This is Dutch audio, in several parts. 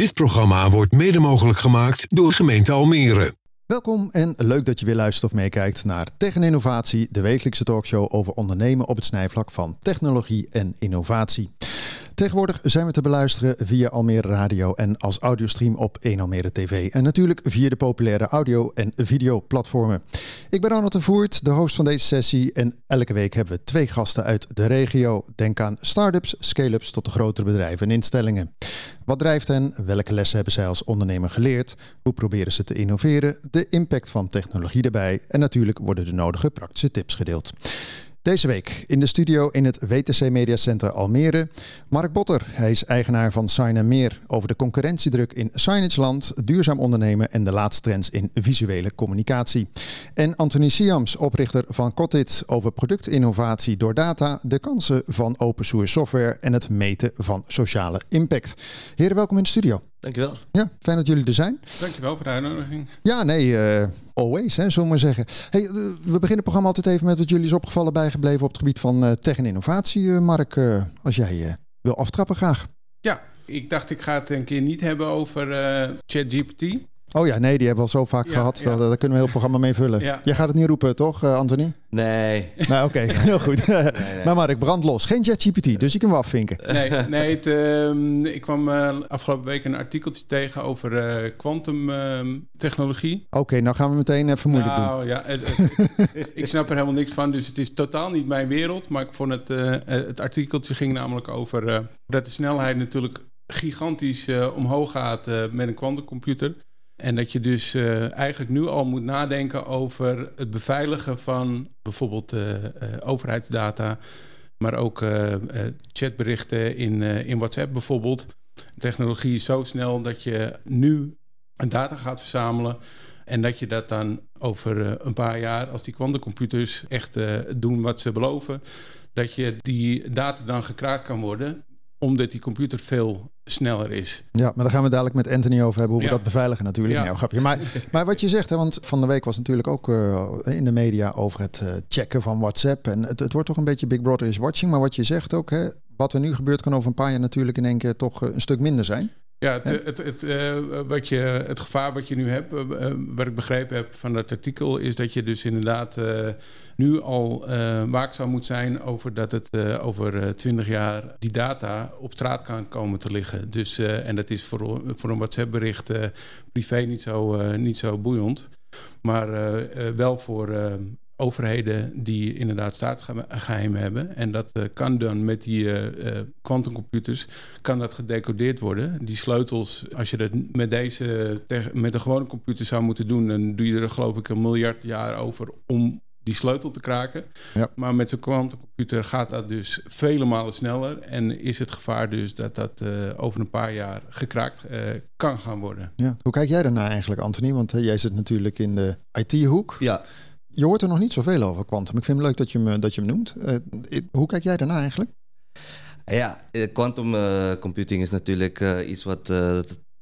Dit programma wordt mede mogelijk gemaakt door gemeente Almere. Welkom en leuk dat je weer luistert of meekijkt naar Tech en Innovatie, de wekelijkse talkshow over ondernemen op het snijvlak van technologie en innovatie. Tegenwoordig zijn we te beluisteren via Almere Radio en als audiostream op 1 Almere TV. En natuurlijk via de populaire audio- en videoplatformen. Ik ben Arnold de Voert, de host van deze sessie. En elke week hebben we twee gasten uit de regio. Denk aan start-ups, scale-ups tot de grotere bedrijven en instellingen. Wat drijft hen? Welke lessen hebben zij als ondernemer geleerd? Hoe proberen ze te innoveren? De impact van technologie erbij. En natuurlijk worden de nodige praktische tips gedeeld. Deze week in de studio in het WTC Media Center Almere. Mark Botter, hij is eigenaar van Sign Meer over de concurrentiedruk in Signageland, duurzaam ondernemen en de laatste trends in visuele communicatie. En Anthony Siams, oprichter van Cotit over productinnovatie door data, de kansen van open source software en het meten van sociale impact. Heren, welkom in de studio. Dankjewel. Ja, fijn dat jullie er zijn. Dankjewel voor de uitnodiging. Ja, nee, uh, always, hè, zullen we maar zeggen. Hey, uh, we beginnen het programma altijd even met wat jullie is opgevallen bijgebleven op het gebied van uh, tech en innovatie. Mark, als jij wil aftrappen graag. Ja, ik dacht ik ga het een keer niet hebben over ChatGPT. Oh ja, nee, die hebben we al zo vaak Ja, gehad. ja. Daar, daar kunnen we heel het programma mee vullen. Ja. Jij gaat het niet roepen, toch, eh, Anthony? Nee. Nou, oké, heel goed. Maar Mark, brand los. Geen ChatGPT, dus je kan we afvinken. Nee, nee het, ehm, ik kwam eh, afgelopen week een artikeltje tegen over eh kwantumtechnologie. Oké, nou gaan we meteen even moeilijk doen. nou ja, het- het- ik snap er helemaal niks van, dus het is totaal niet mijn wereld. Maar ik vond het, eh, het artikeltje ging namelijk over eh, dat de snelheid natuurlijk gigantisch eh, omhoog gaat eh, met een kwantumcomputer. En dat je dus eh, eigenlijk nu al moet nadenken over het beveiligen van bijvoorbeeld eh, eh, overheidsdata, maar ook chatberichten in, in WhatsApp bijvoorbeeld. Technologie is zo snel dat je nu data gaat verzamelen en dat je dat dan over een paar jaar, als die kwantumcomputers echt doen wat ze beloven, dat je die data dan gekraakt kan worden, omdat die computer veel sneller is. Ja, maar daar gaan we dadelijk met Anthony over hebben hoe we Ja. dat beveiligen natuurlijk. Ja. Nou, grapje. Maar, maar wat je zegt, hè, want van de week was natuurlijk ook eh, in de media over het eh, checken van WhatsApp. En het, het wordt toch een beetje Big Brother is watching. Maar wat je zegt ook, hè, wat er nu gebeurt kan over een paar jaar natuurlijk in één keer toch eh, een stuk minder zijn. Ja, het, het, het, eh, wat je, het gevaar wat je nu hebt, eh, eh, wat ik begrepen heb van dat artikel, is dat je dus inderdaad nu al waakzaam moet zijn over dat het over twintig jaar die data op straat kan komen te liggen. Dus, en dat is voor, voor een WhatsApp-bericht privé niet zo, niet zo boeiend. Maar wel voor overheden die inderdaad staatsgeheimen hebben. En dat eh, kan dan met die eh, eh, kwantumcomputers kan dat gedecodeerd worden. Die sleutels, als je dat met deze met een gewone computer zou moeten doen, dan doe je er geloof ik een miljard jaar over om die sleutel te kraken. Ja. Maar met zo'n kwantumcomputer gaat dat dus vele malen sneller. En is het gevaar dus dat dat eh, over een paar jaar gekraakt eh, kan gaan worden. Ja. Hoe kijk jij daarnaar eigenlijk, Anthony? Want jij zit natuurlijk in de IT-hoek. Ja, Je hoort er nog niet zoveel over quantum. Ik vind het leuk dat je hem, dat je hem noemt. Eh, hoe kijk jij daarna eigenlijk? ja eh, quantum eh, computing is natuurlijk eh, iets wat eh,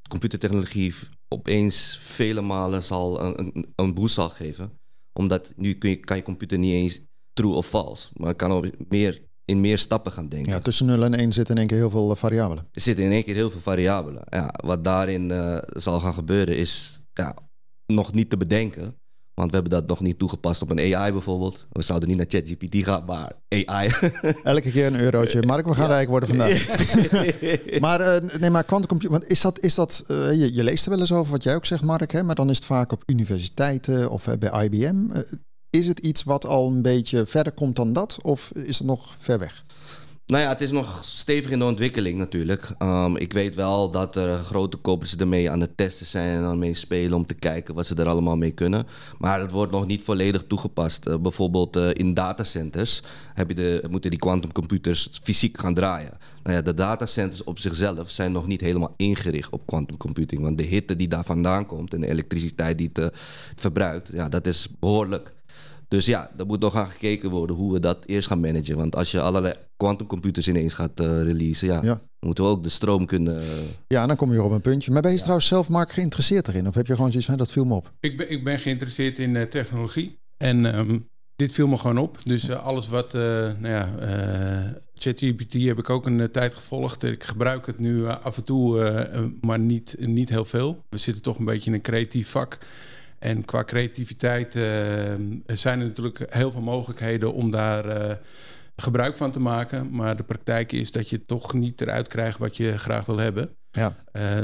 computertechnologie opeens vele malen zal een, een, boost zal geven. Omdat nu kun je, kan je computer niet eens true of false, maar kan ook meer, in meer stappen gaan denken. Ja, tussen 0 en 1 zitten in één keer heel veel eh, variabelen. Er zitten in één keer heel veel variabelen. Ja, wat daarin eh, zal gaan gebeuren is ja, nog niet te bedenken. Want we hebben dat nog niet toegepast op een AI bijvoorbeeld. We zouden niet naar ChatGPT gaan, maar AI. Elke keer een eurotje. Mark, we gaan rijk worden vandaag. Maar eh, nee, maar quantumcomputer, want is dat, is dat eh, je, je leest er wel eens over wat jij ook zegt, Mark, hè? maar dan is het vaak op universiteiten of eh, bij IBM. Is het iets wat al een beetje verder komt dan dat, of is het nog ver weg? Nou ja, het is nog stevig in de ontwikkeling natuurlijk. Um, ik weet wel dat er grote kopers ermee aan het testen zijn en aan mee spelen om te kijken wat ze er allemaal mee kunnen. Maar het wordt nog niet volledig toegepast. Uh, bijvoorbeeld uh, in datacenters heb je de, moeten die quantumcomputers fysiek gaan draaien. Nou ja, de datacenters op zichzelf zijn nog niet helemaal ingericht op quantumcomputing. Want de hitte die daar vandaan komt en de elektriciteit die het, het verbruikt, ja, dat is behoorlijk. Dus ja, er moet nog aan gekeken worden hoe we dat eerst gaan managen. Want als je allerlei quantumcomputers ineens gaat uh, releasen, ja, Ja. moeten we ook de stroom kunnen. uh, Ja, dan kom je op een puntje. Maar ben je trouwens zelf, Mark, geïnteresseerd erin? Of heb je gewoon zoiets van, dat viel me op? Ik ben, ik ben geïnteresseerd in eh, technologie. En ehm, dit viel me gewoon op. Dus eh, alles wat eh, nou ja, eh, ChatGPT heb ik ook een tijd gevolgd. Ik gebruik het nu af en toe, maar niet, niet heel veel. We zitten toch een beetje in een creatief vak. En qua creativiteit zijn er natuurlijk heel veel mogelijkheden om daar gebruik van te maken. Maar de praktijk is dat je toch niet eruit krijgt wat je graag wil hebben. Ja.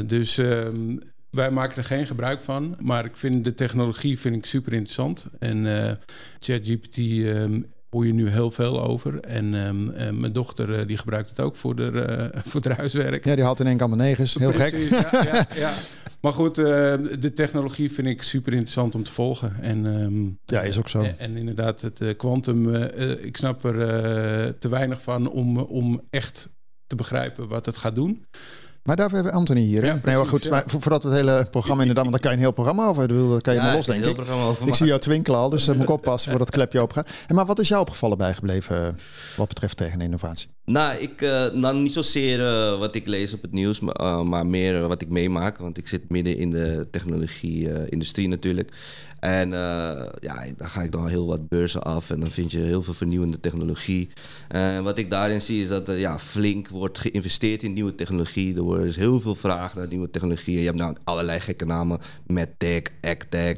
dus ehm, wij maken er geen gebruik van, maar ik vind de technologie vind ik super interessant. En uh, ChatGPT um, hoor je nu heel veel over. En um, uh, mijn dochter uh, die gebruikt het ook voor de, voor het huiswerk. Ja, die had in één kamer negens. Heel Precies, gek. Ja, ja, ja. Maar goed, de technologie vind ik super interessant om te volgen. En, um, ja, is ook zo. En, en inderdaad, het quantum, ik snap er te weinig van om, om echt te begrijpen wat het gaat doen. Maar daarvoor hebben we Anthony hier. Ja, nee, maar goed, maar voordat we het hele programma inderdaad, want daar kan je een heel programma over doen. Dat kan je maar los, denk ik. Ik zie jou twinkelen al, dus uh, moet ik oppassen voor dat klepje open gaat. En maar wat is jou opgevallen bijgebleven eh, wat betreft tegen innovatie? Nou, ik, uh, nou niet zozeer uh, wat ik lees op het nieuws, maar, uh, maar meer wat ik meemaak. Want ik zit midden in de technologie-industrie natuurlijk. En ja, daar ga ik dan heel wat beurzen af en dan vind je heel veel vernieuwende technologie. En wat ik daarin zie is dat er ja, flink wordt geïnvesteerd in nieuwe technologie. Er worden dus heel veel vragen naar nieuwe technologieën. Je hebt nou allerlei gekke namen, MedTech, AgTech,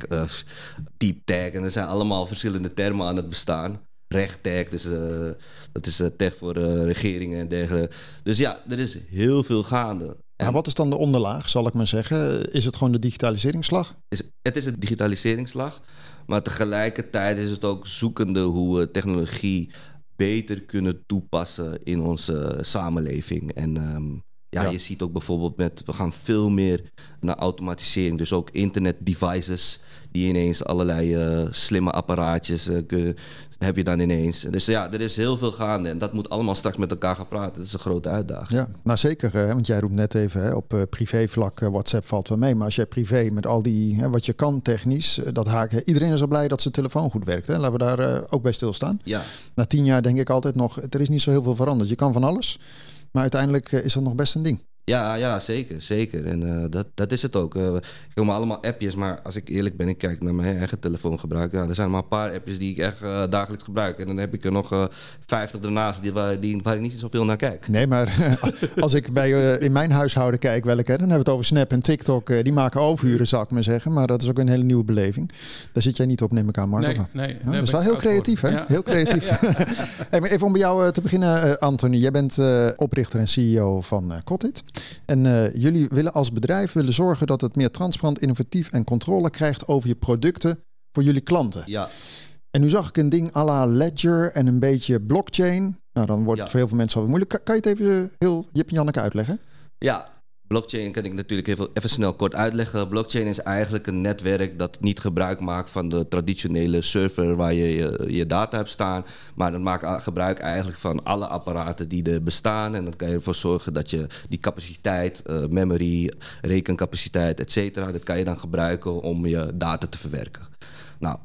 Deep Tech. En er zijn allemaal verschillende termen aan het bestaan rechttech, dus uh, dat is uh, tech voor uh, regeringen en dergelijke. Dus ja, er is heel veel gaande. En wat is dan de onderlaag, zal ik maar zeggen? Is het gewoon de digitaliseringsslag? Is, het is een digitaliseringsslag, maar tegelijkertijd is het ook zoekende hoe we technologie beter kunnen toepassen in onze samenleving. En um, ja, ja, je ziet ook bijvoorbeeld met, we gaan veel meer naar automatisering. Dus ook internet devices die ineens allerlei uh, slimme apparaatjes uh, kunnen, heb je dan ineens. Dus ja, er is heel veel gaande en dat moet allemaal straks met elkaar gaan praten. Dat is een grote uitdaging. Ja, nou zeker, hè, want jij roept net even hè, op uh, privévlak, WhatsApp valt wel mee. Maar als jij privé met al die, hè, wat je kan technisch, dat haken. Iedereen is al blij dat zijn telefoon goed werkt. Hè? Laten we daar ook bij stilstaan. Ja. Na tien jaar denk ik altijd nog, er is niet zo heel veel veranderd. Je kan van alles. Maar uiteindelijk is dat nog best een ding. Ja, ja, zeker. zeker. En uh, dat, dat is het ook. Uh, ik komen allemaal appjes, maar als ik eerlijk ben, ik kijk naar mijn eigen telefoongebruik. Ja, er zijn maar een paar appjes die ik echt uh, dagelijks gebruik. En dan heb ik er nog vijftig ernaast die, waar, die, waar ik niet zoveel naar kijk. Nee, maar als ik bij, in mijn huishouden kijk welke, dan hebben we het over Snap en TikTok. die maken overuren, zou ik maar zeggen. Maar dat is ook een hele nieuwe beleving. Daar zit jij niet op, neem ik aan, Marco. Nee, nee, ja, dat is wel heel creatief, hè? Ja. Heel creatief. hey, maar even om bij jou te beginnen, Anthony. Jij bent oprichter en CEO van Cottit. En jullie willen als bedrijf willen zorgen dat het meer transparant, innovatief en controle krijgt over je producten voor jullie klanten. Ja. En nu zag ik een ding à la Ledger en een beetje blockchain. Nou, dan wordt het voor heel veel mensen wel moeilijk. Kan, je het even heel Jip en Janneke uitleggen? Ja, Blockchain kan ik natuurlijk even, even snel kort uitleggen. Blockchain is eigenlijk een netwerk dat niet gebruik maakt van de traditionele server waar je je, data hebt staan. Maar dat maakt gebruik eigenlijk van alle apparaten die er bestaan. En dan kan je ervoor zorgen dat je die capaciteit, uh, memory, rekencapaciteit, et cetera, dat kan je dan gebruiken om je data te verwerken. Nou,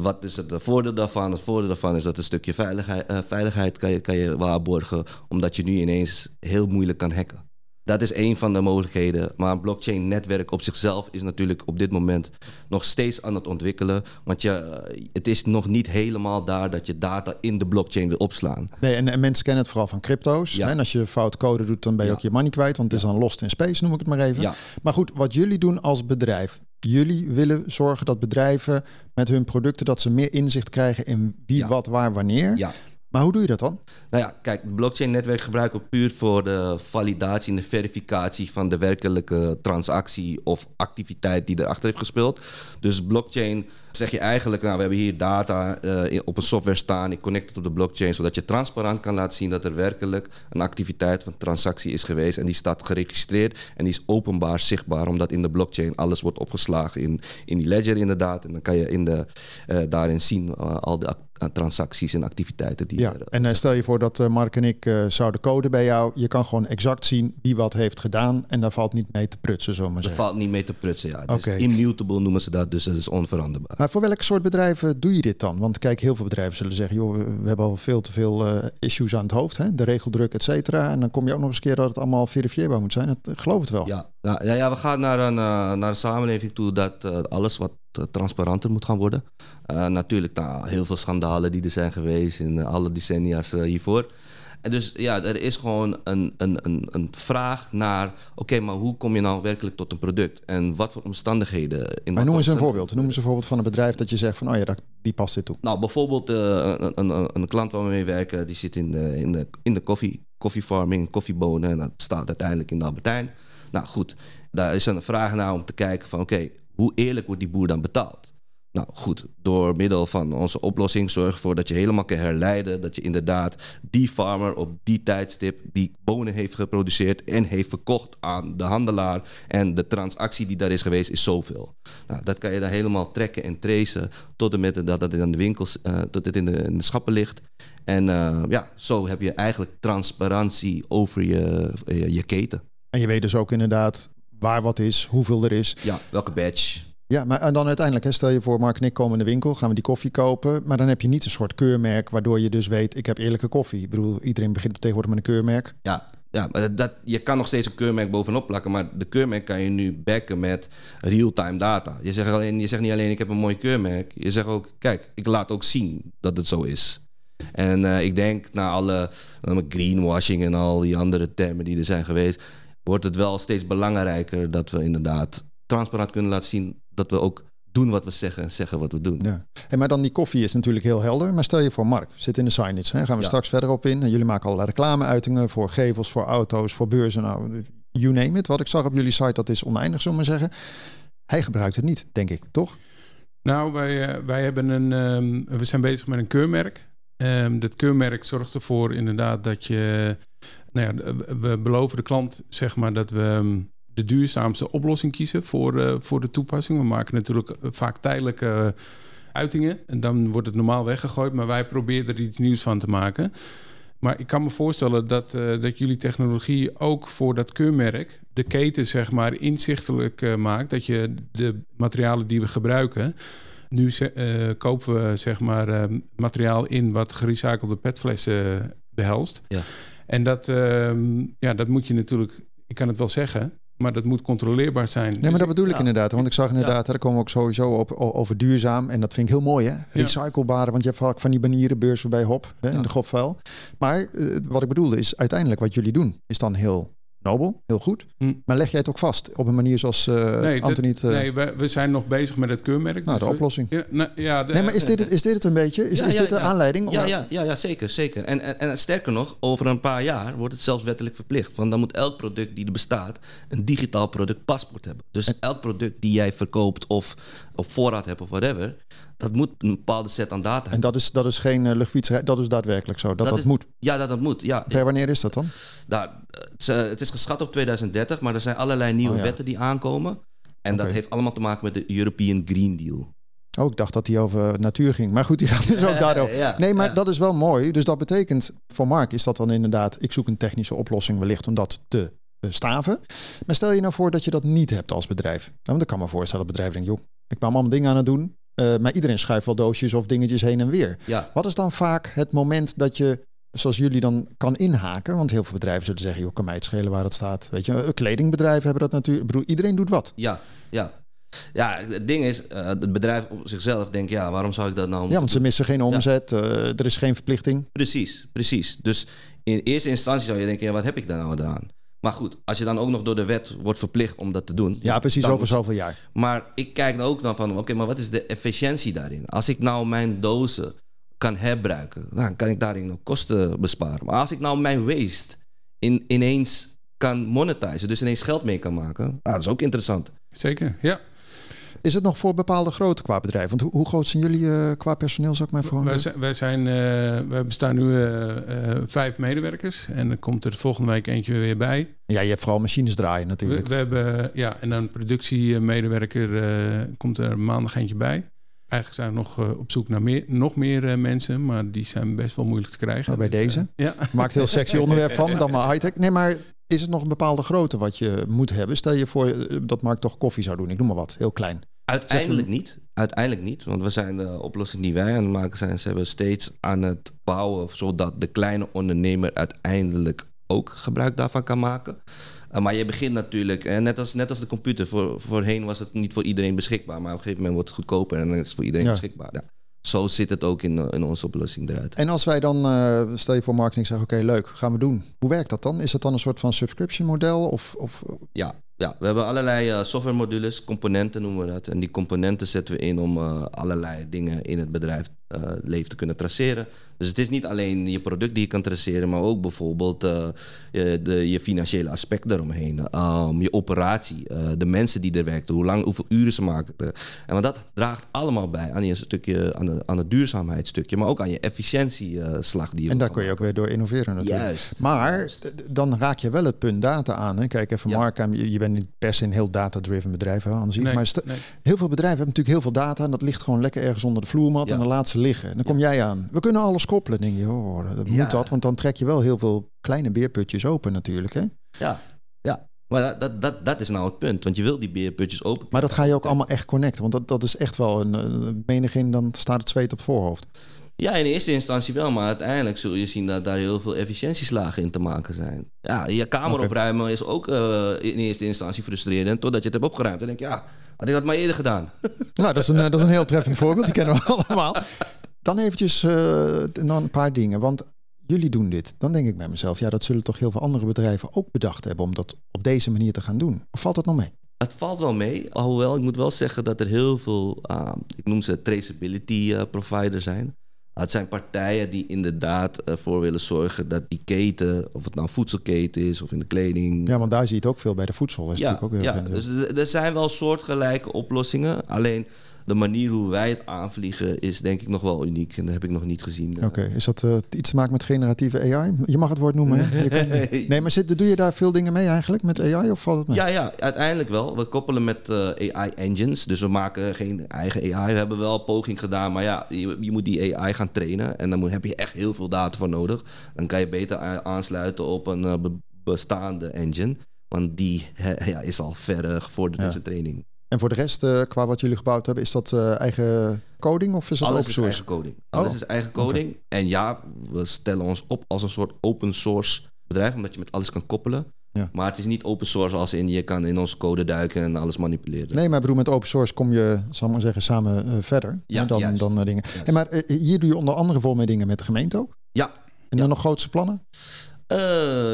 wat is het voordeel daarvan? Het voordeel daarvan is dat een stukje veiligheid, uh, veiligheid kan je waarborgen, omdat je nu ineens heel moeilijk kan hacken. Dat is een van de mogelijkheden. Maar een blockchain-netwerk op zichzelf is natuurlijk op dit moment nog steeds aan het ontwikkelen. Want je, het is nog niet helemaal daar dat je data in de blockchain wil opslaan. Nee, en, en mensen kennen het vooral van crypto's. Ja. En als je fout code doet, dan ben je ja. ook je money kwijt. Want het is dan lost in space, noem ik het maar even. Ja. Maar goed, wat jullie doen als bedrijf. Jullie willen zorgen dat bedrijven met hun producten... dat ze meer inzicht krijgen in wie, wat, waar, wanneer. Maar hoe doe je dat dan? Nou ja, kijk, blockchain-netwerk gebruiken we puur voor de validatie en de verificatie van de werkelijke transactie of activiteit die erachter heeft gespeeld. Dus blockchain zeg je eigenlijk, nou, we hebben hier data uh, op een software staan, ik connect het op de blockchain, zodat je transparant kan laten zien dat er werkelijk een activiteit van transactie is geweest en die staat geregistreerd en die is openbaar zichtbaar, omdat in de blockchain alles wordt opgeslagen in, in die ledger inderdaad. En dan kan je in de, uh, daarin zien uh, al de transacties en activiteiten die ja, er, En stel je voor dat Mark en ik zouden coden bij jou, je kan gewoon exact zien wie wat heeft gedaan en daar valt niet mee te prutsen, zomaar Daar valt niet mee te prutsen, ja. Het okay. is immutable noemen ze dat, dus het is onveranderbaar. Maar voor welk soort bedrijven doe je dit dan? Want kijk, heel veel bedrijven zullen zeggen: joh, we hebben al veel te veel uh, issues aan het hoofd, hè? de regeldruk, et cetera. En dan kom je ook nog eens een keer dat het allemaal verifieerbaar moet zijn. Ik geloof het wel. Ja, nou, ja, ja we gaan naar een, uh, naar een samenleving toe dat uh, alles wat transparanter moet gaan worden. natuurlijk, nou, heel veel schandalen die er zijn geweest in alle decennia's hiervoor. En dus ja, er is gewoon een, een, een, een vraag naar... oké, maar hoe kom je nou werkelijk tot een product? En wat voor omstandigheden... In Maar noem eens een voorbeeld. Noem eens een voorbeeld van een bedrijf dat je zegt van, oh ja, dat, die past dit toe. Nou, bijvoorbeeld eh, een, een, een, een klant waar we mee werken... die zit in de, in de, in de koffie, koffiefarming, koffiebonen... en dat staat uiteindelijk in de Albertijn. Nou goed, daar is dan een vraag naar om te kijken van... oké, hoe eerlijk wordt die boer dan betaald? Nou goed, door middel van onze oplossing zorg ervoor dat je helemaal kan herleiden. Dat je inderdaad die farmer op die tijdstip die bonen heeft geproduceerd en heeft verkocht aan de handelaar. En de transactie die daar is geweest is zoveel. Nou, dat kan je dan helemaal trekken en tracen tot en met dat het in de winkels, eh, tot het in de, schappen ligt. En eh, ja, zo heb je eigenlijk transparantie over je, je keten. En je weet dus ook inderdaad waar wat is, hoeveel er is. Ja, welke badge. Ja, maar en dan uiteindelijk, hè, stel je voor, Mark en ik komen in de winkel, gaan we die koffie kopen. Maar dan heb je niet een soort keurmerk waardoor je dus weet, ik heb eerlijke koffie. Ik bedoel, iedereen begint tegenwoordig met een keurmerk. Ja, ja maar dat, je kan nog steeds een keurmerk bovenop plakken, maar de keurmerk kan je nu backen met real-time data. Je zegt, alleen, je zegt niet alleen ik heb een mooi keurmerk, je zegt ook, kijk, ik laat ook zien dat het zo is. En eh, ik denk na alle uh, greenwashing en al die andere termen die er zijn geweest, wordt het wel steeds belangrijker dat we inderdaad transparant kunnen laten zien dat we ook doen wat we zeggen en zeggen wat we doen. Ja. En maar dan die koffie is natuurlijk heel helder. Maar stel je voor, Mark, zit in de signage. Hè? Gaan we Ja. straks verder op in. En jullie maken allerlei reclameuitingen voor gevels, voor auto's, voor beurzen. Nou, you name it. Wat ik zag op jullie site, dat is oneindig, zullen we maar zeggen. Hij gebruikt het niet, denk ik, toch? Nou, wij, eh, wij hebben een, ehm, we zijn bezig met een keurmerk. Ehm, dat keurmerk zorgt ervoor inderdaad dat je, nou ja, we beloven de klant zeg maar dat we ehm, de duurzaamste oplossing kiezen voor, eh, voor de toepassing. We maken natuurlijk vaak tijdelijke eh, uitingen en dan wordt het normaal weggegooid, maar wij proberen er iets nieuws van te maken. Maar ik kan me voorstellen dat, eh, dat jullie technologie ook voor dat keurmerk de keten zeg maar inzichtelijk eh, maakt. Dat je de materialen die we gebruiken. Nu eh, kopen we zeg maar eh, materiaal in wat gerecyclede petflessen behelst. Ja. En dat, ehm, ja, dat moet je natuurlijk, ik kan het wel zeggen, maar dat moet controleerbaar zijn. Nee, maar Dus dat bedoel ik ja. inderdaad. Want ik zag inderdaad, daar komen we ook sowieso op over duurzaam. En dat vind ik heel mooi, hè? Recyclebare, want je hebt vaak van die banieren, beurs voorbij hop, hè, in de grofvuil. Maar eh, wat ik bedoelde is, uiteindelijk wat jullie doen, is dan heel nobel, heel goed. Hm. Maar leg jij het ook vast op een manier zoals eh Nee, Anthony het... eh, nee we, we zijn nog bezig met het keurmerk. nou, de Dus we- oplossing. Ja, nou, ja, de- Nee, maar is dit, het, is dit het een beetje? Is, Ja, is ja, dit de ja. aanleiding? Ja, ja, ja, ja zeker. zeker. En, en, en sterker nog, over een paar jaar wordt het zelfs wettelijk verplicht. Want dan moet elk product die er bestaat een digitaal productpaspoort hebben. Dus elk product die jij verkoopt of op voorraad hebt of whatever, dat moet een bepaalde set aan data En hebben. dat is, dat is geen uh, luchtfietserij, dat is daadwerkelijk zo. Dat dat, is, moet. Ja, dat, dat moet. Ja. Per wanneer is dat dan? Nou, het, is, eh, het is geschat op 2030, maar er zijn allerlei nieuwe Oh, ja. wetten die aankomen. En dat heeft allemaal te maken met de European Green Deal. Oh, ik dacht dat die over natuur ging. Maar goed, die gaat dus ook Ja, daarover. ja, nee, maar ja. dat is wel mooi. Dus dat betekent, voor Mark is dat dan inderdaad... ik zoek een technische oplossing wellicht om dat te eh, staven. Maar stel je nou voor dat je dat niet hebt als bedrijf. Nou, want ik kan me voorstellen dat het bedrijf denkt... joh, ik ben allemaal dingen aan het doen... eh, maar iedereen schuift wel doosjes of dingetjes heen en weer. Ja, Wat is dan vaak het moment dat je, zoals jullie dan, kan inhaken? Want heel veel bedrijven zullen zeggen, joh, kan mij het schelen waar het staat. Weet je, eh, kledingbedrijven hebben dat natuurlijk. Ik bedoel, iedereen doet wat. ja, ja. Ja, het ding is, eh, het bedrijf op zichzelf denkt, ja, waarom zou ik dat nou Ja, want ze missen geen omzet, er is geen verplichting. Precies, precies. Dus in eerste instantie zou je denken, ja, wat heb ik daar nou aan? Maar goed, als je dan ook nog door de wet wordt verplicht om dat te doen. Ja, precies, dan over zoveel jaar. Maar ik kijk dan ook dan van, oké, maar wat is de efficiëntie daarin? Als ik nou mijn dozen kan herbruiken, dan kan ik daarin ook kosten besparen. Maar als ik nou mijn waste in, ineens kan monetizen, dus ineens geld mee kan maken, nou, dat is ook interessant. Zeker, ja. Is het nog voor bepaalde grootte qua bedrijf? Want hoe, hoe groot zijn jullie eh, qua personeel, zou ik maar voor Wij zijn, wij zijn eh, we bestaan nu eh, vijf medewerkers en er komt er volgende week eentje weer bij. Ja, je hebt vooral machines draaien natuurlijk. we hebben, ja, en dan productiemedewerker komt er maandag eentje bij. Eigenlijk zijn we nog op zoek naar meer, nog meer mensen, maar die zijn best wel moeilijk te krijgen. Oh, bij Dus, deze? ja. Maakt heel sexy onderwerp van, dan maar high-tech. Nee, maar is het nog een bepaalde grootte wat je moet hebben? Stel je voor eh, dat Mark toch koffie zou doen, ik noem maar wat, heel klein. Uiteindelijk niet. Uiteindelijk niet. Want we zijn de oplossing die wij aan het maken zijn, zijn we steeds aan het bouwen, zodat de kleine ondernemer uiteindelijk ook gebruik daarvan kan maken. Uh, maar je begint natuurlijk, eh, net, als, net als de computer, voor, voorheen was het niet voor iedereen beschikbaar, maar op een gegeven moment wordt het goedkoper en dan is het voor iedereen Ja. beschikbaar. Ja. Zo zit het ook in, in onze oplossing eruit. En als wij dan, uh, stel je voor marketing, zeggen: Oké, leuk, gaan we doen. Hoe werkt dat dan? Is het dan een soort van subscription model? Of, of... Ja, ja, we hebben allerlei uh, software modules, componenten noemen we dat. En die componenten zetten we in om uh, allerlei dingen in het bedrijf leven te kunnen traceren. Dus het is niet alleen je product die je kan traceren, maar ook bijvoorbeeld je, de, je financiële aspect daaromheen. Um, je operatie, de mensen die er werken, hoe lang, hoeveel uren ze maken. En want dat draagt allemaal bij aan je stukje, aan, de, aan het duurzaamheidsstukje, maar ook aan je efficiëntieslag die je En daar kun je ook weer door innoveren natuurlijk. Juist. Maar juist. dan raak je wel het punt data aan. Hè? Kijk even, Ja. Mark, je, je bent niet per se een heel data-driven bedrijf hè. Nee, maar nee. heel veel bedrijven hebben natuurlijk heel veel data en dat ligt gewoon lekker ergens onder de vloermat Ja. en dan laat ze liggen. En dan kom jij aan. We kunnen alles koppelen. Dan denk je, oh, dat Ja. moet dat, want dan trek je wel heel veel kleine beerputjes open natuurlijk. Hè? Ja, ja. Maar dat, dat, dat, dat is nou het punt, want je wil die beerputjes open. Maar dat ga je ook allemaal echt connecten, want dat, dat is echt wel een, een menigin, dan staat het zweet op het voorhoofd. Ja, in eerste instantie wel, maar uiteindelijk zul je zien dat daar heel veel efficiëntieslagen in te maken zijn. Ja, je kamer opruimen is ook eh, in eerste instantie frustrerend, totdat je het hebt opgeruimd. Dan denk je, ja, had ik dat maar eerder gedaan. Nou, dat is een, dat is een heel treffend voorbeeld. Die kennen we allemaal. Dan eventjes eh, dan een paar dingen. Want jullie doen dit. Dan denk ik bij mezelf, ja, dat zullen toch heel veel andere bedrijven ook bedacht hebben om dat op deze manier te gaan doen. Of valt dat nog mee? Het valt wel mee, alhoewel ik moet wel zeggen dat er heel veel, ah, ik noem ze traceability eh, providers zijn. Het zijn partijen die inderdaad ervoor willen zorgen dat die keten, of het nou voedselketen is of in de kleding, Ja, want daar zie je het ook veel bij de voedsel. Is Ja, natuurlijk ook heel ja dus er zijn wel soortgelijke oplossingen. Alleen de manier hoe wij het aanvliegen is denk ik nog wel uniek. En dat heb ik nog niet gezien. Oké, is dat eh, iets te maken met generatieve AI? Je mag het woord noemen. Hè? Je kan- Nee. maar zit, doe je daar veel dingen mee eigenlijk met AI of valt het mee? Ja, ja, uiteindelijk wel. We koppelen met eh, AI-engines. Dus we maken geen eigen AI. We hebben wel een poging gedaan. Maar ja, je, je moet die AI gaan trainen. En dan moet, heb je echt heel veel data voor nodig. Dan kan je beter aansluiten op een eh, be- bestaande engine. Want die ja, is al ver gevorderd Ja. in zijn training. En voor de rest, eh, qua wat jullie gebouwd hebben, is dat eh, eigen coding of is dat Alles open is source? eigen coding. Alles Oh, is eigen coding. En ja, we stellen ons op als een soort open source bedrijf, omdat je met alles kan koppelen. Ja. Maar het is niet open source als in je kan in onze code duiken en alles manipuleren. Nee, maar ik bedoel, met open source kom je, zal ik maar zeggen, samen eh, verder Ja, dan, juist. dan dingen. Hey, maar hier doe je onder andere vol mee dingen met de gemeente ook. Ja. En dan nog grootste plannen?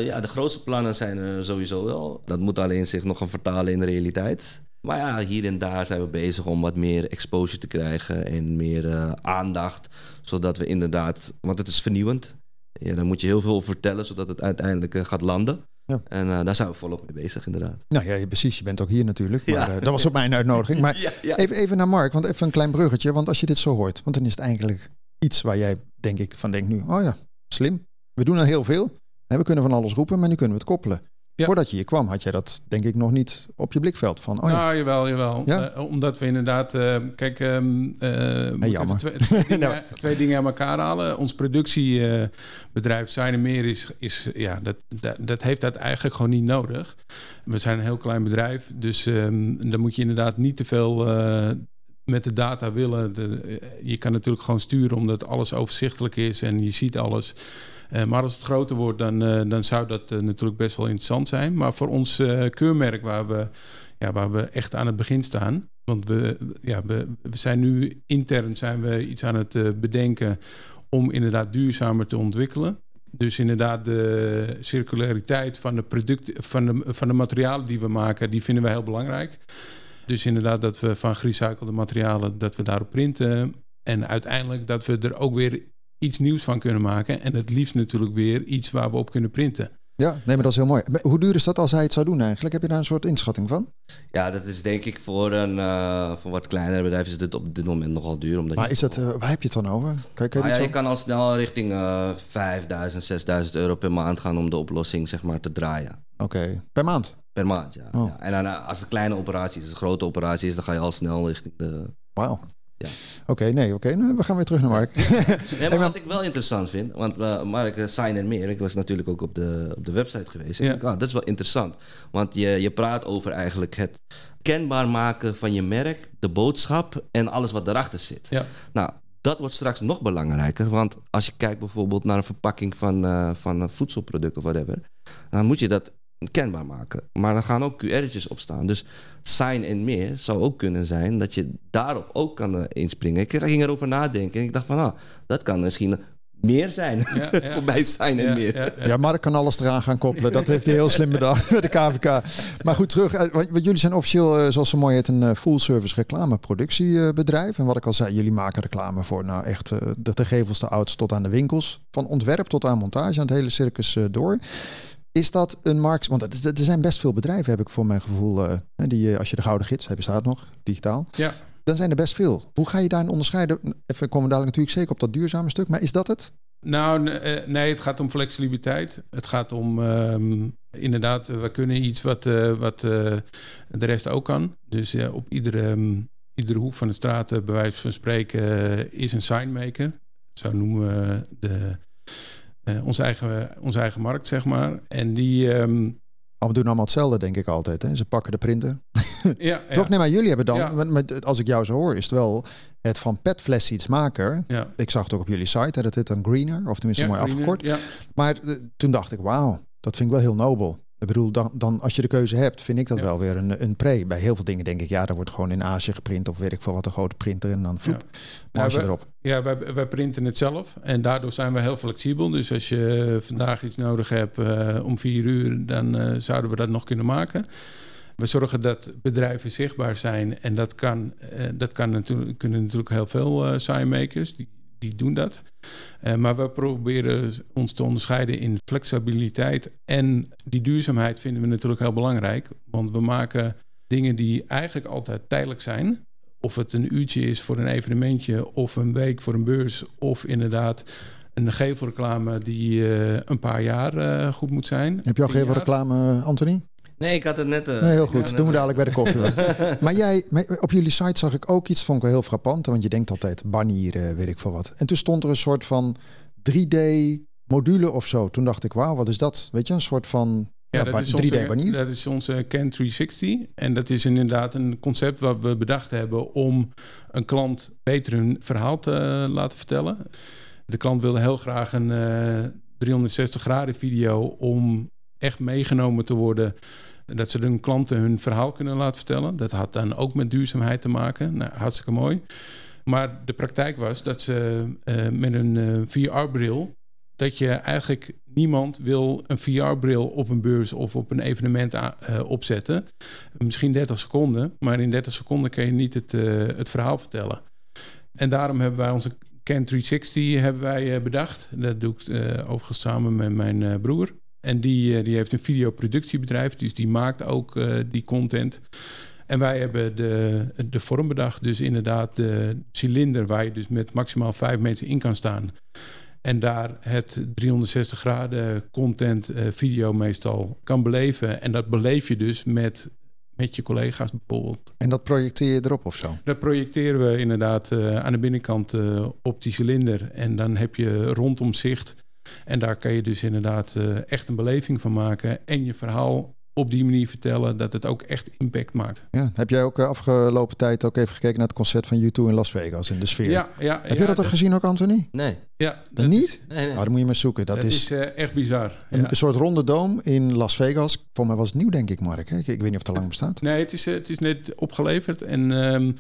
Ja, de grootste plannen zijn er sowieso wel. Dat moet alleen zich nog gaan vertalen in de realiteit. Maar ja, hier en daar zijn we bezig om wat meer exposure te krijgen en meer eh, aandacht. Zodat we inderdaad, want het is vernieuwend. Ja, daar moet je heel veel vertellen, zodat het uiteindelijk eh, gaat landen. Ja. En eh, daar zijn we volop mee bezig, inderdaad. Nou ja, precies. Je bent ook hier natuurlijk. Maar Ja. dat was op mijn uitnodiging. Maar Ja, ja. Even, even naar Mark, want even een klein bruggetje. Want als je dit zo hoort, want dan is het eigenlijk iets waar jij, denk ik, van denkt nu, oh ja, slim. We doen al heel veel. En we kunnen van alles roepen, maar nu kunnen we het koppelen. Ja. Voordat je hier kwam, had jij dat denk ik nog niet op je blikveld van. Oh ja, nou, jawel, jawel. Ja? Eh, omdat we inderdaad... eh, kijk, jammer. even twee, twee, dingen, Nou. twee dingen aan elkaar halen. Ons productiebedrijf Zijn Meer is... is ja, dat, dat, dat heeft dat eigenlijk gewoon niet nodig. We zijn een heel klein bedrijf. Dus ehm, dan moet je inderdaad niet te veel... met de data willen. De, je kan natuurlijk gewoon sturen omdat alles overzichtelijk is en je ziet alles. Eh, maar als het groter wordt, dan, eh, dan zou dat eh, natuurlijk best wel interessant zijn. Maar voor ons keurmerk, waar we, ja, waar we echt aan het begin staan. Want we, ja, we, zijn nu intern zijn we iets aan het bedenken om inderdaad duurzamer te ontwikkelen. Dus inderdaad de circulariteit van de producten, van de, van de materialen die we maken, die vinden we heel belangrijk. Dus inderdaad dat we van gerecyclede materialen, dat we daarop printen. En uiteindelijk dat we er ook weer iets nieuws van kunnen maken. En het liefst natuurlijk weer iets waar we op kunnen printen. ja, nee, maar dat is heel mooi. Maar Hoe duur is dat als hij het zou doen eigenlijk? Heb je daar een soort inschatting van? Ja, dat is denk ik voor een uh, voor wat kleiner bedrijf is dit op dit moment nogal duur. Omdat Maar is dat, uh, waar heb je het dan over? Kan, kan je Nou ja, je kan al snel richting uh, 5000, 6000 euro per maand gaan om de oplossing zeg maar, te draaien. Oké, per maand? Per maand, ja. Oh. ja. En dan, uh, als het kleine operatie is, als het een grote operatie is, dan ga je al snel richting de... Wauw. Ja. Oké, nee, oké. Nou, we gaan weer terug naar Mark. Nee, maar wat ik wel interessant vind, want uh, Mark, uh, Sign en meer, ik was natuurlijk ook op de, op de website geweest. En Ja. ik ah, dat is wel interessant. Want je, je praat over eigenlijk het kenbaar maken van je merk, de boodschap en alles wat erachter zit. Ja. Nou, dat wordt straks nog belangrijker. Want als je kijkt bijvoorbeeld naar een verpakking van, uh, van een voedselproduct of whatever, dan moet je dat kenbaar maken. Maar er gaan ook QR'tjes op staan. Dus sign en meer zou ook kunnen zijn dat je daarop ook kan eh, inspringen. Ik ging erover nadenken en ik dacht van, ah, dat kan misschien meer zijn. Ja, ja. Voorbij sign en Ja, meer. ja, ja. Ja, Mark kan alles eraan gaan koppelen. Dat heeft hij heel slim bedacht met de KVK. Maar goed, terug. eh, Want jullie zijn officieel, eh, zoals ze mooi heet, een full-service reclameproductiebedrijf. En wat ik al zei, jullie maken reclame voor nou echt eh, de te gevelste ouds tot aan de winkels. Van ontwerp tot aan montage, aan het hele circus door. Is dat een markt? Want er zijn best veel bedrijven, heb ik voor mijn gevoel. hè, die, eh, als je de Gouden Gids, hij bestaat nog, digitaal. Ja. Dan zijn er best veel. Hoe ga je daarin onderscheiden? Even komen we dadelijk natuurlijk zeker op dat duurzame stuk. Maar is dat het? Nou, eh, nee, het gaat om flexibiliteit. Het gaat om ehm, inderdaad, we kunnen iets wat, wat de rest ook kan. Dus eh, op iedere, ehm, iedere hoek van de straat, bij wijze van spreken, is een signmaker. Zo noemen we de, eh, onze, eigen, onze eigen markt, zeg maar. En die. Al we doen allemaal hetzelfde, denk ik altijd. Hè? Ze pakken de printer. ja, ja, Toch? Nee, maar jullie hebben dan, Ja. met- met- als ik jou zo hoor, is het wel het van petfles iets maken. ja. Ik zag het ook op jullie site, hè, dat dit dan greener, of tenminste mooi greener, afgekort. Ja, Maar eh, toen dacht ik, wauw, dat vind ik wel heel nobel. Ik bedoel, dan, dan als je de keuze hebt, vind ik dat Ja. wel weer een, een pre. Bij heel veel dingen denk ik, ja, daar wordt gewoon in Azië geprint of weet ik veel wat, een grote printer en dan vloep, marge wij- erop. Ja, wij, wij printen het zelf en daardoor zijn we heel flexibel. Dus als je vandaag iets nodig hebt eh, om vier uur, dan eh, zouden we dat nog kunnen maken. We zorgen dat bedrijven zichtbaar zijn en dat, kan, eh, dat kan natuurlijk, kunnen natuurlijk heel veel eh signmakers, die, die doen dat. Eh, maar we proberen ons te onderscheiden in flexibiliteit en die duurzaamheid vinden we natuurlijk heel belangrijk. Want we maken dingen die eigenlijk altijd tijdelijk zijn of het een uurtje is voor een evenementje of een week voor een beurs of inderdaad een gevelreclame die eh, een paar jaar eh, goed moet zijn. Heb je al Tien geen jaar. reclame, Anthony? Nee, ik had het net... eh, Nee, heel goed. Doen we net- dadelijk bij de koffie. maar jij, op jullie site zag ik ook iets, vond ik wel heel frappant. Want je denkt altijd banieren, weet ik veel wat. En toen stond er een soort van 3D module of zo. Toen dacht ik, wauw, wat is dat? Weet je, een soort van ja, ba- 3D banier. dat is onze Can 360. En dat is inderdaad een concept wat we bedacht hebben om een klant beter hun verhaal te eh, laten vertellen. De klant wilde heel graag een eh, 360 graden video om echt meegenomen te worden. Dat ze hun klanten hun verhaal kunnen laten vertellen. Dat had dan ook met duurzaamheid te maken. Nou, hartstikke mooi. Maar de praktijk was dat ze eh, met een eh, VR-bril dat je eigenlijk niemand wil een VR-bril op een beurs of op een evenement eh, opzetten. Misschien 30 seconden, maar in 30 seconden kan je niet het, het verhaal vertellen. En daarom hebben wij onze Can 360 hebben wij, bedacht. Dat doe ik overigens samen met mijn broer. En die, eh, die heeft een videoproductiebedrijf, dus die maakt ook eh, die content. En wij hebben de, de vorm bedacht. Dus inderdaad de cilinder waar je dus met maximaal vijf mensen in kan staan. En daar het 360 graden content eh, video meestal kan beleven. En dat beleef je dus met, met je collega's bijvoorbeeld. En dat projecteer je erop of zo? Dat projecteren we inderdaad aan de binnenkant op die cilinder. En dan heb je rondom zicht. En daar kan je dus inderdaad eh, echt een beleving van maken. En je verhaal op die manier vertellen dat het ook echt impact maakt. Ja. Heb jij ook eh, afgelopen tijd ook even gekeken naar het concert van U2 in Las Vegas in de sfeer? Ja, ja, Heb je dat ook gezien ook, Anthony? Nee. Ja, Dat niet? Is, Nee, nee. Nou, dan moet je maar zoeken. Dat, dat is, is, eh, echt bizar. een, Ja. soort ronde doom in Las Vegas. Voor mij was het nieuw, denk ik, Mark. hè? Ik, ik weet niet of het al lang bestaat. Nee, het is, eh, het is net opgeleverd. En ehm,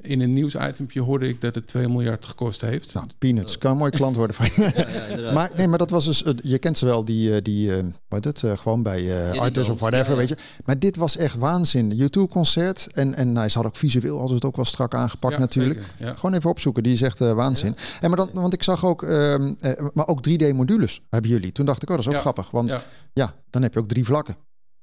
in een nieuwsitempje hoorde ik dat het 2 miljard gekost heeft. Nou, peanuts. Kan een mooi klant worden van je. Ja, ja, inderdaad. Maar nee, maar dat was dus, eh, je kent ze wel, die, die eh, wat het, eh, gewoon bij eh Artis of whatever, ja, ja. weet je. Maar dit was echt waanzin. U2-concert en, en nou, ze had ook visueel altijd ook wel strak aangepakt Ja, natuurlijk. Gewoon even opzoeken, die is echt waanzin. En maar dan, want ik zag ook, ehm, eh, maar ook 3D-modules hebben jullie. Toen dacht ik, oh, dat is ook Ja, grappig, want ja. ja. dan heb je ook drie vlakken.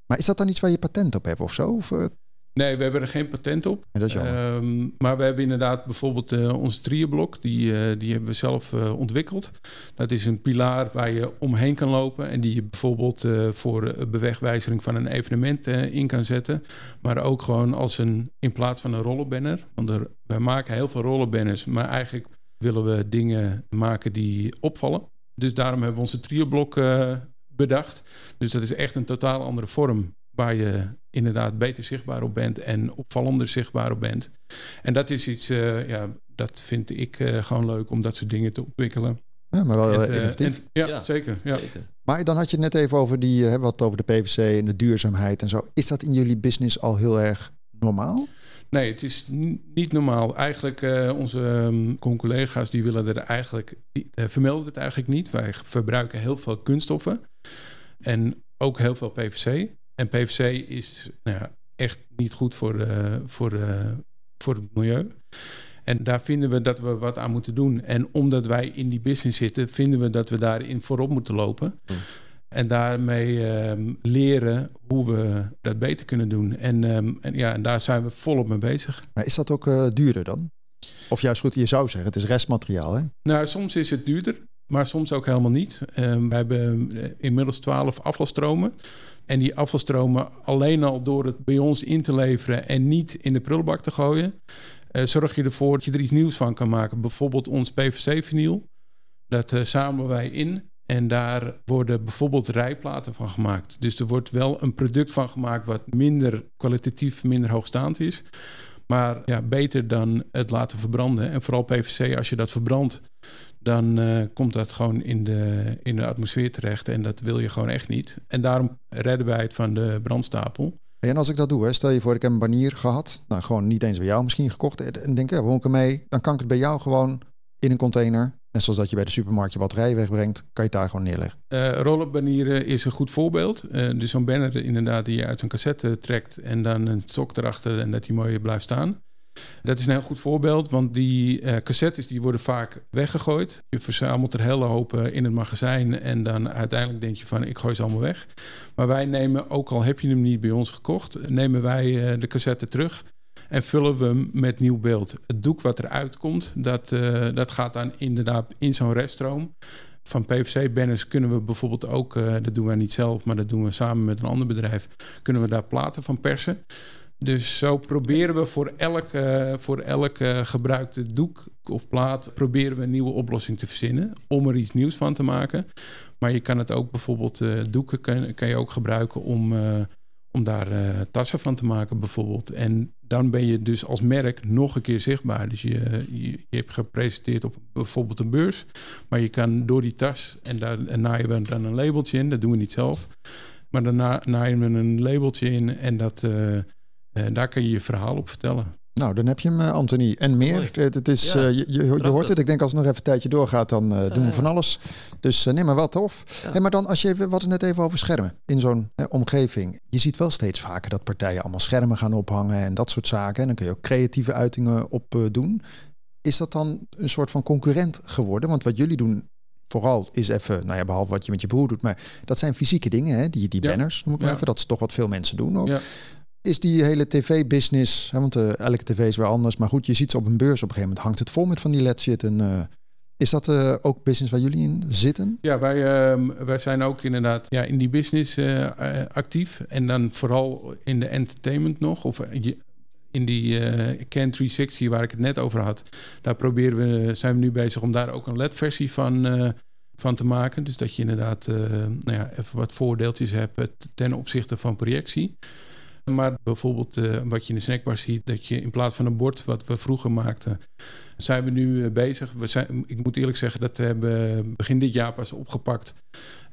Maar is dat dan iets waar je patent op hebt of zo? Of, eh, Nee, we hebben er geen patent op. dat is. Ehm, maar we hebben inderdaad bijvoorbeeld eh, onze trieblok, die, die hebben we zelf ontwikkeld. Dat is een pilaar waar je omheen kan lopen en die je bijvoorbeeld voor bewegwijzering van een evenement in kan zetten. Maar ook gewoon als een, in plaats van een rollenbanner. Want er, wij maken heel veel rollenbanners, maar eigenlijk willen we dingen maken die opvallen. Dus daarom hebben we onze trioblok eh, bedacht. Dus dat is echt een totaal andere vorm waar je inderdaad beter zichtbaar op bent en opvallender zichtbaar op bent. En dat is iets, eh, ja, dat vind ik eh, gewoon leuk om dat soort dingen te ontwikkelen. ja, maar wel En, innovatief. en- ja, Ja. zeker. Ja. Zeker. Maar dan had je het net even over die, wat over de PVC en de duurzaamheid en zo. Is dat in jullie business al heel erg normaal? Nee, het is niet normaal. Eigenlijk, uh, onze um, collega's die willen er eigenlijk, uh, vermelden het eigenlijk niet. Wij verbruiken heel veel kunststoffen en ook heel veel PVC. En PVC is nou ja, echt niet goed voor, de, voor, voor het milieu. En daar vinden we dat we wat aan moeten doen. En omdat wij in die business zitten, vinden we dat we daarin voorop moeten lopen. Hmm. En daarmee um, leren hoe we dat beter kunnen doen. En, um, en, ja, en daar zijn we volop mee bezig. Maar is dat ook uh, duurder dan? Of juist goed, je zou zeggen, het is restmateriaal hè? Nou, soms is het duurder, maar soms ook helemaal niet. Um, we hebben eh, inmiddels 12 afvalstromen. En die afvalstromen alleen al door het bij ons in te leveren en niet in de prullenbak te gooien, uh, zorg je ervoor dat je er iets nieuws van kan maken. Bijvoorbeeld ons PVC-vinyl. Dat uh, zamelen wij in. En daar worden bijvoorbeeld rijplaten van gemaakt. Dus er wordt wel een product van gemaakt wat minder kwalitatief, minder hoogstaand is. Maar ja, beter dan het laten verbranden. En vooral PVC, als je dat verbrandt, dan uh, komt dat gewoon in de, in de atmosfeer terecht. En dat wil je gewoon echt niet. En daarom redden wij het van de brandstapel. En als ik dat doe, hè, stel je voor, ik heb een banier gehad. Nou, gewoon niet eens bij jou misschien gekocht. En denk, ja, woon ik ermee? Dan kan ik het bij jou gewoon in een container. Net zoals dat je bij de supermarkt je batterij wegbrengt, kan je het daar gewoon neerleggen. Uh, is een goed voorbeeld. Uh, dus zo'n banner inderdaad die je uit een cassette trekt en dan een stok erachter en dat die mooi blijft staan. Dat is een heel goed voorbeeld, want die uh, cassettes die worden vaak weggegooid. Je verzamelt er hele hopen in het magazijn en dan uiteindelijk denk je van ik gooi ze allemaal weg. Maar wij nemen, ook al heb je hem niet bij ons gekocht, nemen wij de cassette terug en vullen we hem met nieuw beeld. Het doek wat eruit komt, dat, uh, dat gaat dan inderdaad in zo'n reststroom. Van PVC-banners kunnen we bijvoorbeeld ook, uh, dat doen wij niet zelf, maar dat doen we samen met een ander bedrijf, kunnen we daar platen van persen. Dus zo proberen we voor elke, voor elke gebruikte doek of plaat proberen we een nieuwe oplossing te verzinnen om er iets nieuws van te maken. Maar je kan het ook bijvoorbeeld, uh, doeken kan, kan je ook gebruiken om, om daar tassen van te maken bijvoorbeeld. En dan ben je dus als merk nog een keer zichtbaar. Dus je, je, hebt gepresenteerd op bijvoorbeeld een beurs. Maar je kan door die tas, en daar en naaien we dan een labeltje in. Dat doen we niet zelf. Maar daarna naaien we een labeltje in en dat, uh, uh, daar kun je je verhaal op vertellen. Nou, dan heb je hem, Anthony. En meer. Het, het is, ja, uh, je, je, je, hoort het. Ik denk als het nog even een tijdje doorgaat, dan uh, doen we van alles. Dus uh, nee, maar wel tof. Ja. Hey, maar dan, als je, we hadden het net even over schermen in zo'n omgeving. Je ziet wel steeds vaker dat partijen allemaal schermen gaan ophangen en dat soort zaken. En dan kun je ook creatieve uitingen op doen. Is dat dan een soort van concurrent geworden? Want wat jullie doen, vooral is even, nou ja, behalve wat je met je broer doet, maar dat zijn fysieke dingen, hè? Die, die banners, noem ik maar even. Dat is toch wat veel mensen doen ook is die hele tv-business, want uh, elke tv is weer anders, maar goed, je ziet ze op een beurs op een gegeven moment hangt het vol met van die LED shit. En uh, is dat uh, ook business waar jullie in zitten? Ja, wij, wij zijn ook inderdaad ja, in die business actief en dan vooral in de entertainment nog, of in die Can 360 waar ik het net over had. Daar proberen we, zijn we nu bezig om daar ook een LED-versie van van te maken. Dus dat je inderdaad uh, nou ja, even wat voordeeltjes hebt ten opzichte van projectie. Maar bijvoorbeeld uh, wat je in de snackbar ziet, dat je in plaats van een bord wat we vroeger maakten, zijn we nu uh, bezig. We zijn, ik moet eerlijk zeggen, dat hebben begin dit jaar pas opgepakt.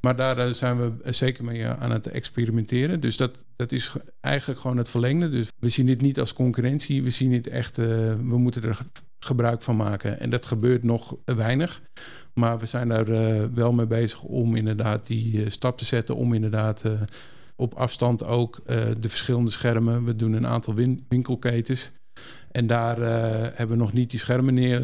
Maar daar uh, zijn we zeker mee aan het experimenteren. Dus dat, dat is eigenlijk gewoon het verlengde. Dus we zien dit niet als concurrentie. We zien het echt, we moeten er gebruik van maken. En dat gebeurt nog weinig. Maar we zijn daar wel mee bezig om inderdaad die stap te zetten. Om inderdaad op afstand ook uh, de verschillende schermen. We doen een aantal win winkelketens. En daar uh, hebben we nog niet die schermen neer,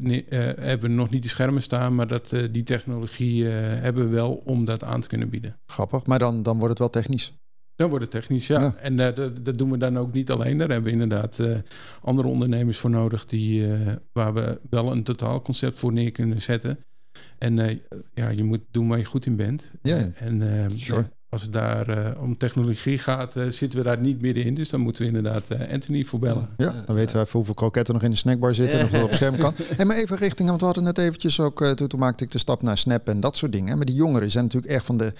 neer hebben we nog niet die schermen staan, maar dat, die technologie hebben we wel om dat aan te kunnen bieden. Grappig, maar dan, dan wordt het wel technisch. Dan wordt het technisch, ja. ja. En dat, dat, doen we dan ook niet alleen. Daar hebben we inderdaad andere ondernemers voor nodig die, waar we wel een totaalconcept voor neer kunnen zetten. En ja, je moet doen waar je goed in bent. Ja, en, sure als het daar uh, om technologie gaat, uh, zitten we daar niet middenin. Dus dan moeten we inderdaad uh, Anthony voor bellen. Ja, dan weten we even hoeveel kroketten nog in de snackbar zitten en of dat op scherm kan. En maar even richting, want we hadden net eventjes ook, toen, toen maakte ik de stap naar Snap en dat soort dingen. Maar die jongeren zijn natuurlijk erg van de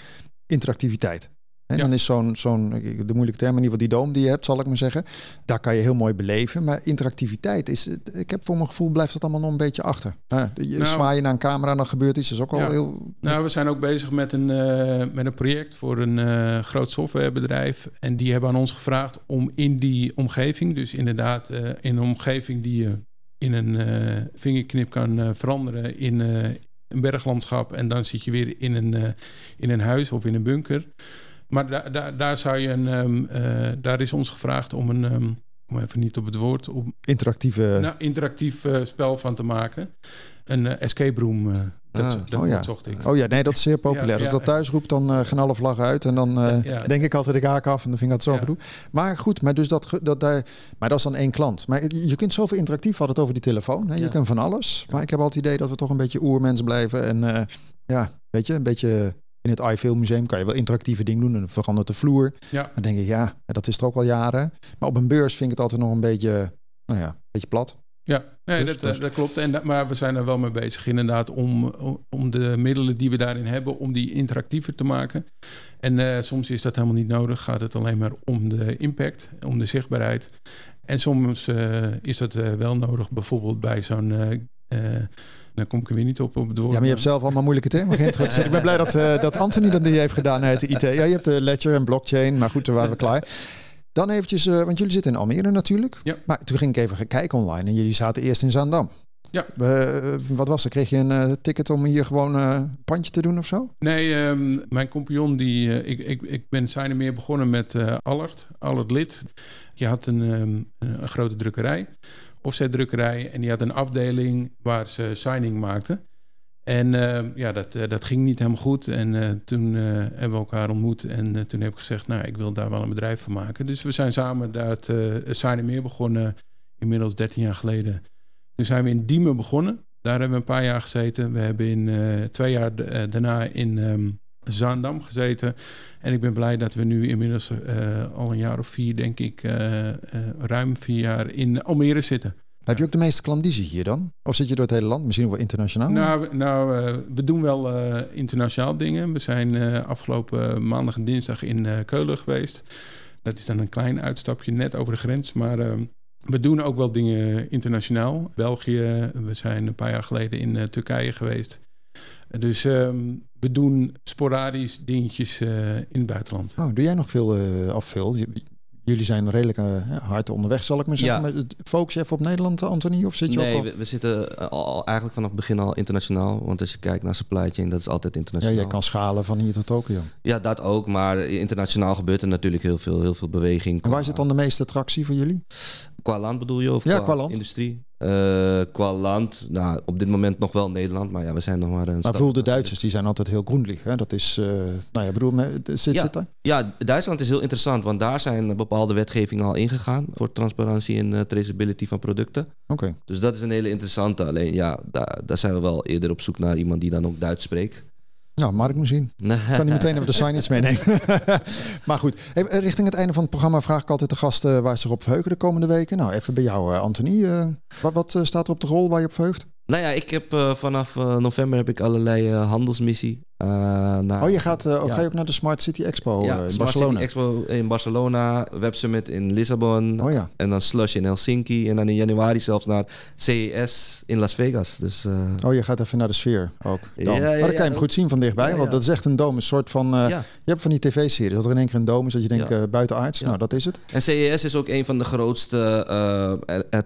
interactiviteit. En Ja. dan is zo'n, zo'n, de moeilijke term, in ieder geval die doom die je hebt, zal ik maar zeggen. Daar kan je heel mooi beleven. Maar interactiviteit is, ik heb voor mijn gevoel, blijft dat allemaal nog een beetje achter. Ah, je Nou- zwaai je naar een camera en dan gebeurt iets. Dat is ook al Ja. heel... Nou, we zijn ook bezig met een, eh, met een project voor een eh, groot softwarebedrijf. En die hebben aan ons gevraagd om in die omgeving, dus inderdaad eh, in een omgeving die je in een vingerknip kan veranderen in een berglandschap. En dan zit je weer in een, in een huis of in een bunker. Maar da da daar zou je een, ehm, eh, daar is ons gevraagd om een, ehm, om even niet op het woord, om interactieve... nou, interactief eh, spel van te maken. Een eh, escape room. eh, dat, Ah. dat, Oh ja. dat zocht ik. Oh ja, nee, dat is zeer populair. Ja, Als ja. dat thuis roept, dan gaan alle vlaggen uit. En dan denk ik altijd de kaak af. En dan vind ik dat zo gedoe. Maar goed, maar, dus dat, dat daar, maar dat is dan één klant. Maar je je kunt zoveel interactief, hadden het over die telefoon. Hè? Je kunt van alles. Maar ik heb altijd het idee dat we toch een beetje oermens blijven. En ja, weet je, een beetje... In het iFilm Museum kan je wel interactieve dingen doen. En dan verandert de vloer. Ja. Dan denk ik, ja, dat is er ook wel jaren. Maar op een beurs vind ik het altijd nog een beetje, nou ja, een beetje plat. Ja, nee, Dus- dat, dus- dat klopt. En, dat- maar we zijn er wel mee bezig inderdaad om, om de middelen die we daarin hebben, om die interactiever te maken. En eh, soms is dat helemaal niet nodig. Gaat het alleen maar om de impact, om de zichtbaarheid. En soms eh, is dat eh, wel nodig, bijvoorbeeld bij zo'n... eh, eh, dan kom ik er weer niet op, op het woord. Ja, maar je hebt zelf allemaal moeilijke geïntroduceerd. Ik ben blij dat, eh, dat Anthony dat die heeft gedaan uit de IT. Ja, je hebt de ledger en blockchain, maar goed, daar waren we klaar. Dan eventjes, eh, want jullie zitten in Almere natuurlijk. Ja. Maar toen ging ik even kijken online en jullie zaten eerst in Zaandam. Ja. Eh, wat was er? Kreeg je een eh, ticket om hier gewoon eh, een pandje te doen of zo? Nee, ehm, mijn compagnon, die, eh, ik, ik, ik ben zijn meer begonnen met eh Allard, Allard Lid. Die had een, ehm, een grote drukkerij, offsetdrukkerij. En die had een afdeling waar ze signing maakten. En ehm, ja, dat, eh, dat ging niet helemaal goed. En eh, toen eh, hebben we elkaar ontmoet. En toen heb ik gezegd, nou, ik wil daar wel een bedrijf van maken. Dus we zijn samen dat uh, meer begonnen, inmiddels 13 jaar geleden. Toen zijn we in Diemen begonnen. Daar hebben we een paar jaar gezeten. We hebben in twee jaar daarna in um, Zaandam gezeten. En ik ben blij dat we nu inmiddels uh, al een jaar of vier, denk ik, uh, ruim vier jaar in Almere zitten. Heb je ook de meeste klandizie hier dan? Of zit je door het hele land? Misschien wel internationaal? Nou, nou uh, we doen wel uh, internationaal dingen. We zijn uh, afgelopen maandag en dinsdag in Keulen geweest. Dat is dan een klein uitstapje net over de grens. Maar we doen ook wel dingen internationaal. België, we zijn een paar jaar geleden in Turkije geweest. Dus um, we doen sporadisch dingetjes uh, in het buitenland. Oh, doe jij nog veel uh, of veel? Jullie zijn redelijk uh, hard onderweg, zal ik maar zeggen. Ja. Maar focus je even op Nederland, Anthony? Of zit je nee, al... we, we, zitten al, eigenlijk vanaf het begin al internationaal. Want als je kijkt naar supply chain, dat is altijd internationaal. Ja, jij kan schalen van hier tot Tokio. Ja, dat ook. Maar internationaal gebeurt er natuurlijk heel veel, heel veel beweging. En waar zit dan de meeste attractie voor jullie? Qua land bedoel je? Of ja, qua, qua land. industrie? Uh, qua land, nou, op dit moment nog wel Nederland, maar ja, we zijn nog maar een. Maar voel de Duitsers, die zijn altijd heel groenlig. Hè? Dat is, uh, nou ja, bedoel, zit, ja, zit daar? Ja, Duitsland is heel interessant, want daar zijn bepaalde wetgevingen al ingegaan voor transparantie en uh, traceability van producten. Oké. Okay. Dus dat is een hele interessante. Alleen ja, daar, daar zijn we wel eerder op zoek naar iemand die dan ook Duits spreekt. Nou, Mark misschien. kan niet meteen even de signage meenemen. maar goed, hey, richting het einde van het programma vraag ik altijd de gasten waar ze zich op verheugen de komende weken. Nou, even bij jou, Anthony. Uh, wat, wat uh, staat er op de rol waar je op verheugt? Nou ja, ik heb uh, vanaf november heb ik allerlei handelsmissie. Naar, oh, je gaat, ja. ga je ook naar de Smart City Expo ja, in Smart Barcelona? City Expo in Barcelona, Web Summit in Lissabon. Oh ja. En dan Slush in Helsinki. En dan in januari zelfs naar CES in Las Vegas. Dus, oh, je gaat even naar de sfeer ook. Dan. Ja, ja, oh, dan kan je hem ook. goed zien van dichtbij. Want dat is echt een dome. Een soort van. Je hebt van die tv-series. Dat er in één keer een dome is dat je denkt buitenaards. Nou, dat is het. En CES is ook een van de grootste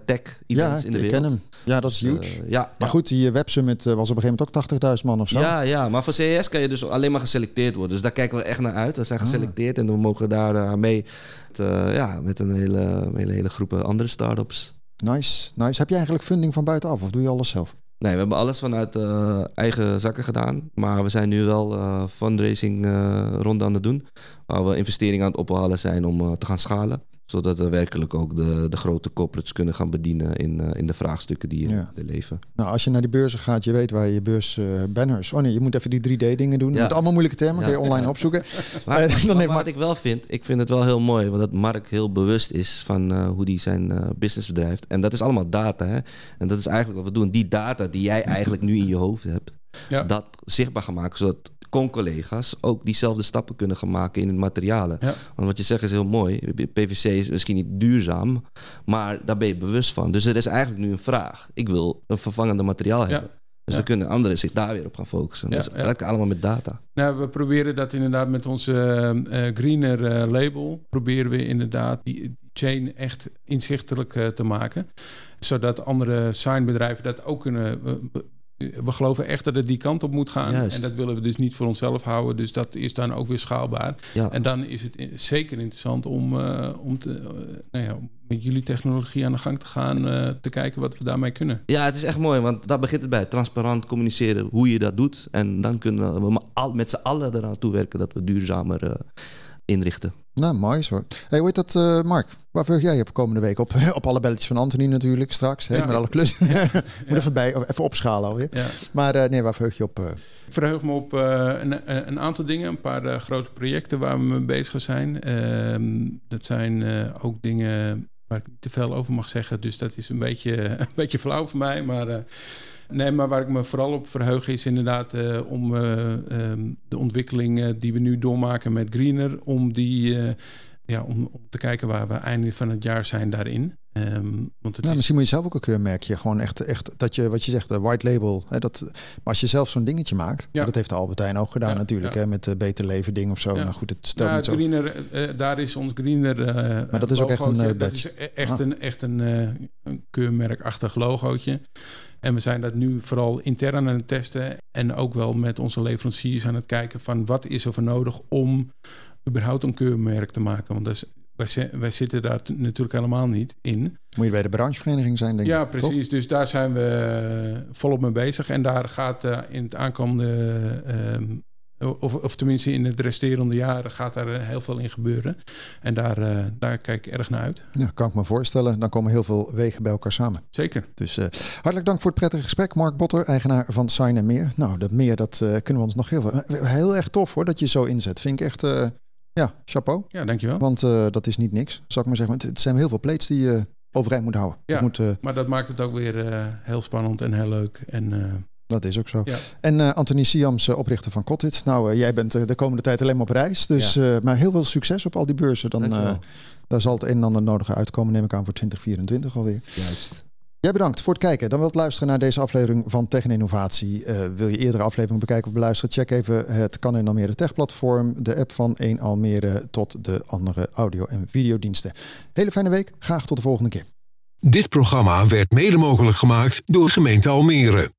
tech-events in de wereld. ik ken hem. Ja, dat is huge. Dus, ja, maar goed, die Web Summit was op een gegeven moment ook 80.000 man of zo. Ja, ja, maar voor CES kan je dus alleen maar geselecteerd worden. Dus daar kijken we echt naar uit. We zijn geselecteerd ah. en we mogen daar uh, mee met, uh, ja, met een hele, hele, hele groep andere start-ups. Nice, nice. Heb je eigenlijk funding van buitenaf of doe je alles zelf? Nee, we hebben alles vanuit uh, eigen zakken gedaan. Maar we zijn nu wel uh, fundraising uh, ronde aan het doen. Waar we investeringen aan het ophalen zijn om te gaan schalen zodat we werkelijk ook de, de grote corporates kunnen gaan bedienen in, uh, in de vraagstukken die ja. in leven. Nou, als je naar die beurzen gaat, je weet waar je beurs uh, banners. Oh nee, je moet even die 3D dingen doen. Ja. Met allemaal moeilijke termen, ja. kun je online opzoeken. maar, uh, dan maar, wat ik wel vind, ik vind het wel heel mooi, want dat Mark heel bewust is van uh, hoe hij zijn business bedrijft. En dat is allemaal data. Hè? En dat is eigenlijk wat we doen. Die data die jij eigenlijk nu in je hoofd hebt, ja. dat zichtbaar gemaakt, zodat con-collega's ook diezelfde stappen kunnen gaan maken in het materialen. Ja. Want wat je zegt is heel mooi. PVC is misschien niet duurzaam, maar daar ben je bewust van. Dus er is eigenlijk nu een vraag. Ik wil een vervangende materiaal hebben. Dus Ja. dan kunnen anderen zich daar weer op gaan focussen. Dus ja. eigenlijk allemaal met data. Nou, we proberen dat inderdaad met onze eh, eh, greener eh, label. Proberen we inderdaad die chain echt inzichtelijk te maken. Zodat andere signbedrijven dat ook kunnen. We- geloven echt dat het die kant op moet gaan. Juist. En dat willen we dus niet voor onszelf houden. Dus dat is dan ook weer schaalbaar. Ja. En dan is het zeker interessant om, eh, om te, eh, nou ja, met jullie technologie aan de gang te gaan. eh, te kijken wat we daarmee kunnen. Ja, het is echt mooi, want daar begint het bij. Transparant communiceren hoe je dat doet. En dan kunnen we met z'n allen eraan toewerken dat we duurzamer inrichten. Nou, mooi zo. Hey, hoe heet dat, eh, Mark? Waar verheug jij je op komende week op? op alle belletjes van Anthony natuurlijk straks. Hè, Ja. met alle klussen. Moet even, bij, even opschalen alweer. Ja. Maar eh, nee, waar verheug je op? eh? Ik verheug me op eh, een, een aantal dingen, een paar eh, grote projecten waar we mee bezig zijn. Ehm, dat zijn eh, ook dingen waar ik niet te veel over mag zeggen, dus dat is een beetje, een beetje flauw voor mij. Maar, eh, nee, maar waar ik me vooral op verheug is inderdaad eh, om eh, ehm, de ontwikkeling eh, die we nu doormaken met Greener, om die... eh, ja, om, om te kijken waar we einde van het jaar zijn daarin. Ehm, want het Nou, is, misschien moet je zelf ook een keurmerkje. Gewoon echt, echt dat je, wat je zegt, de white label. Hè, dat, maar als je zelf zo'n dingetje maakt. Ja. Dat heeft Albertijn ook gedaan Ja, natuurlijk. ja. Hè, met de Beter Leven ding of zo. Ja. Nou goed, het stelt Nou, het zo. greener, eh, daar is ons greener. eh, Maar dat is ook echt een, eh, Dat is e- echt Ah. een, echt een, eh, een keurmerkachtig logootje. En we zijn dat nu vooral intern aan het testen. En ook wel met onze leveranciers aan het kijken van wat is er voor nodig om überhaupt een keurmerk te maken. Want dat is, wij, zi- wij zitten daar natuurlijk helemaal niet in. Moet je bij de branchevereniging zijn, denk Ja, ik. toch? precies. Dus daar zijn we eh, volop mee bezig. En daar gaat eh, in het aankomende, ehm, of, of tenminste in het resterende jaren, gaat daar eh, heel veel in gebeuren. En daar, daar kijk ik erg naar uit. Ja, kan ik me voorstellen. Dan komen heel veel wegen bij elkaar samen. Zeker. Dus hartelijk dank voor het prettige gesprek. Mark Botter, eigenaar van Sign Meer. Nou, dat meer, dat kunnen we ons nog heel veel... Heel erg tof hoor, dat je zo inzet. Vind ik echt... ja, chapeau. Ja, dankjewel. Want eh, dat is niet niks, zou ik maar zeggen. Het- Het zijn heel veel plates die je overeind moet houden. Ja. Moet, eh, Maar dat maakt het ook weer eh, heel spannend en heel leuk. En eh, dat is ook zo. Ja. En eh Anthony Siams, oprichter van Cottage. Nou, eh, jij bent de komende tijd alleen maar op reis. Dus, eh, maar heel veel succes op al die beurzen. Dan, eh, daar zal het een en ander nodige uitkomen, neem ik aan, voor 2024 alweer. Juist. Jij bedankt voor het kijken. Dan wilt luisteren naar deze aflevering van Tech en Innovatie. Eh, wil je eerdere afleveringen bekijken of beluisteren? Check even het Kan in Almere Tech platform. De app van 1 Almere tot de andere audio- en videodiensten. Hele fijne week. Graag tot de volgende keer. Dit programma werd mede mogelijk gemaakt door gemeente Almere.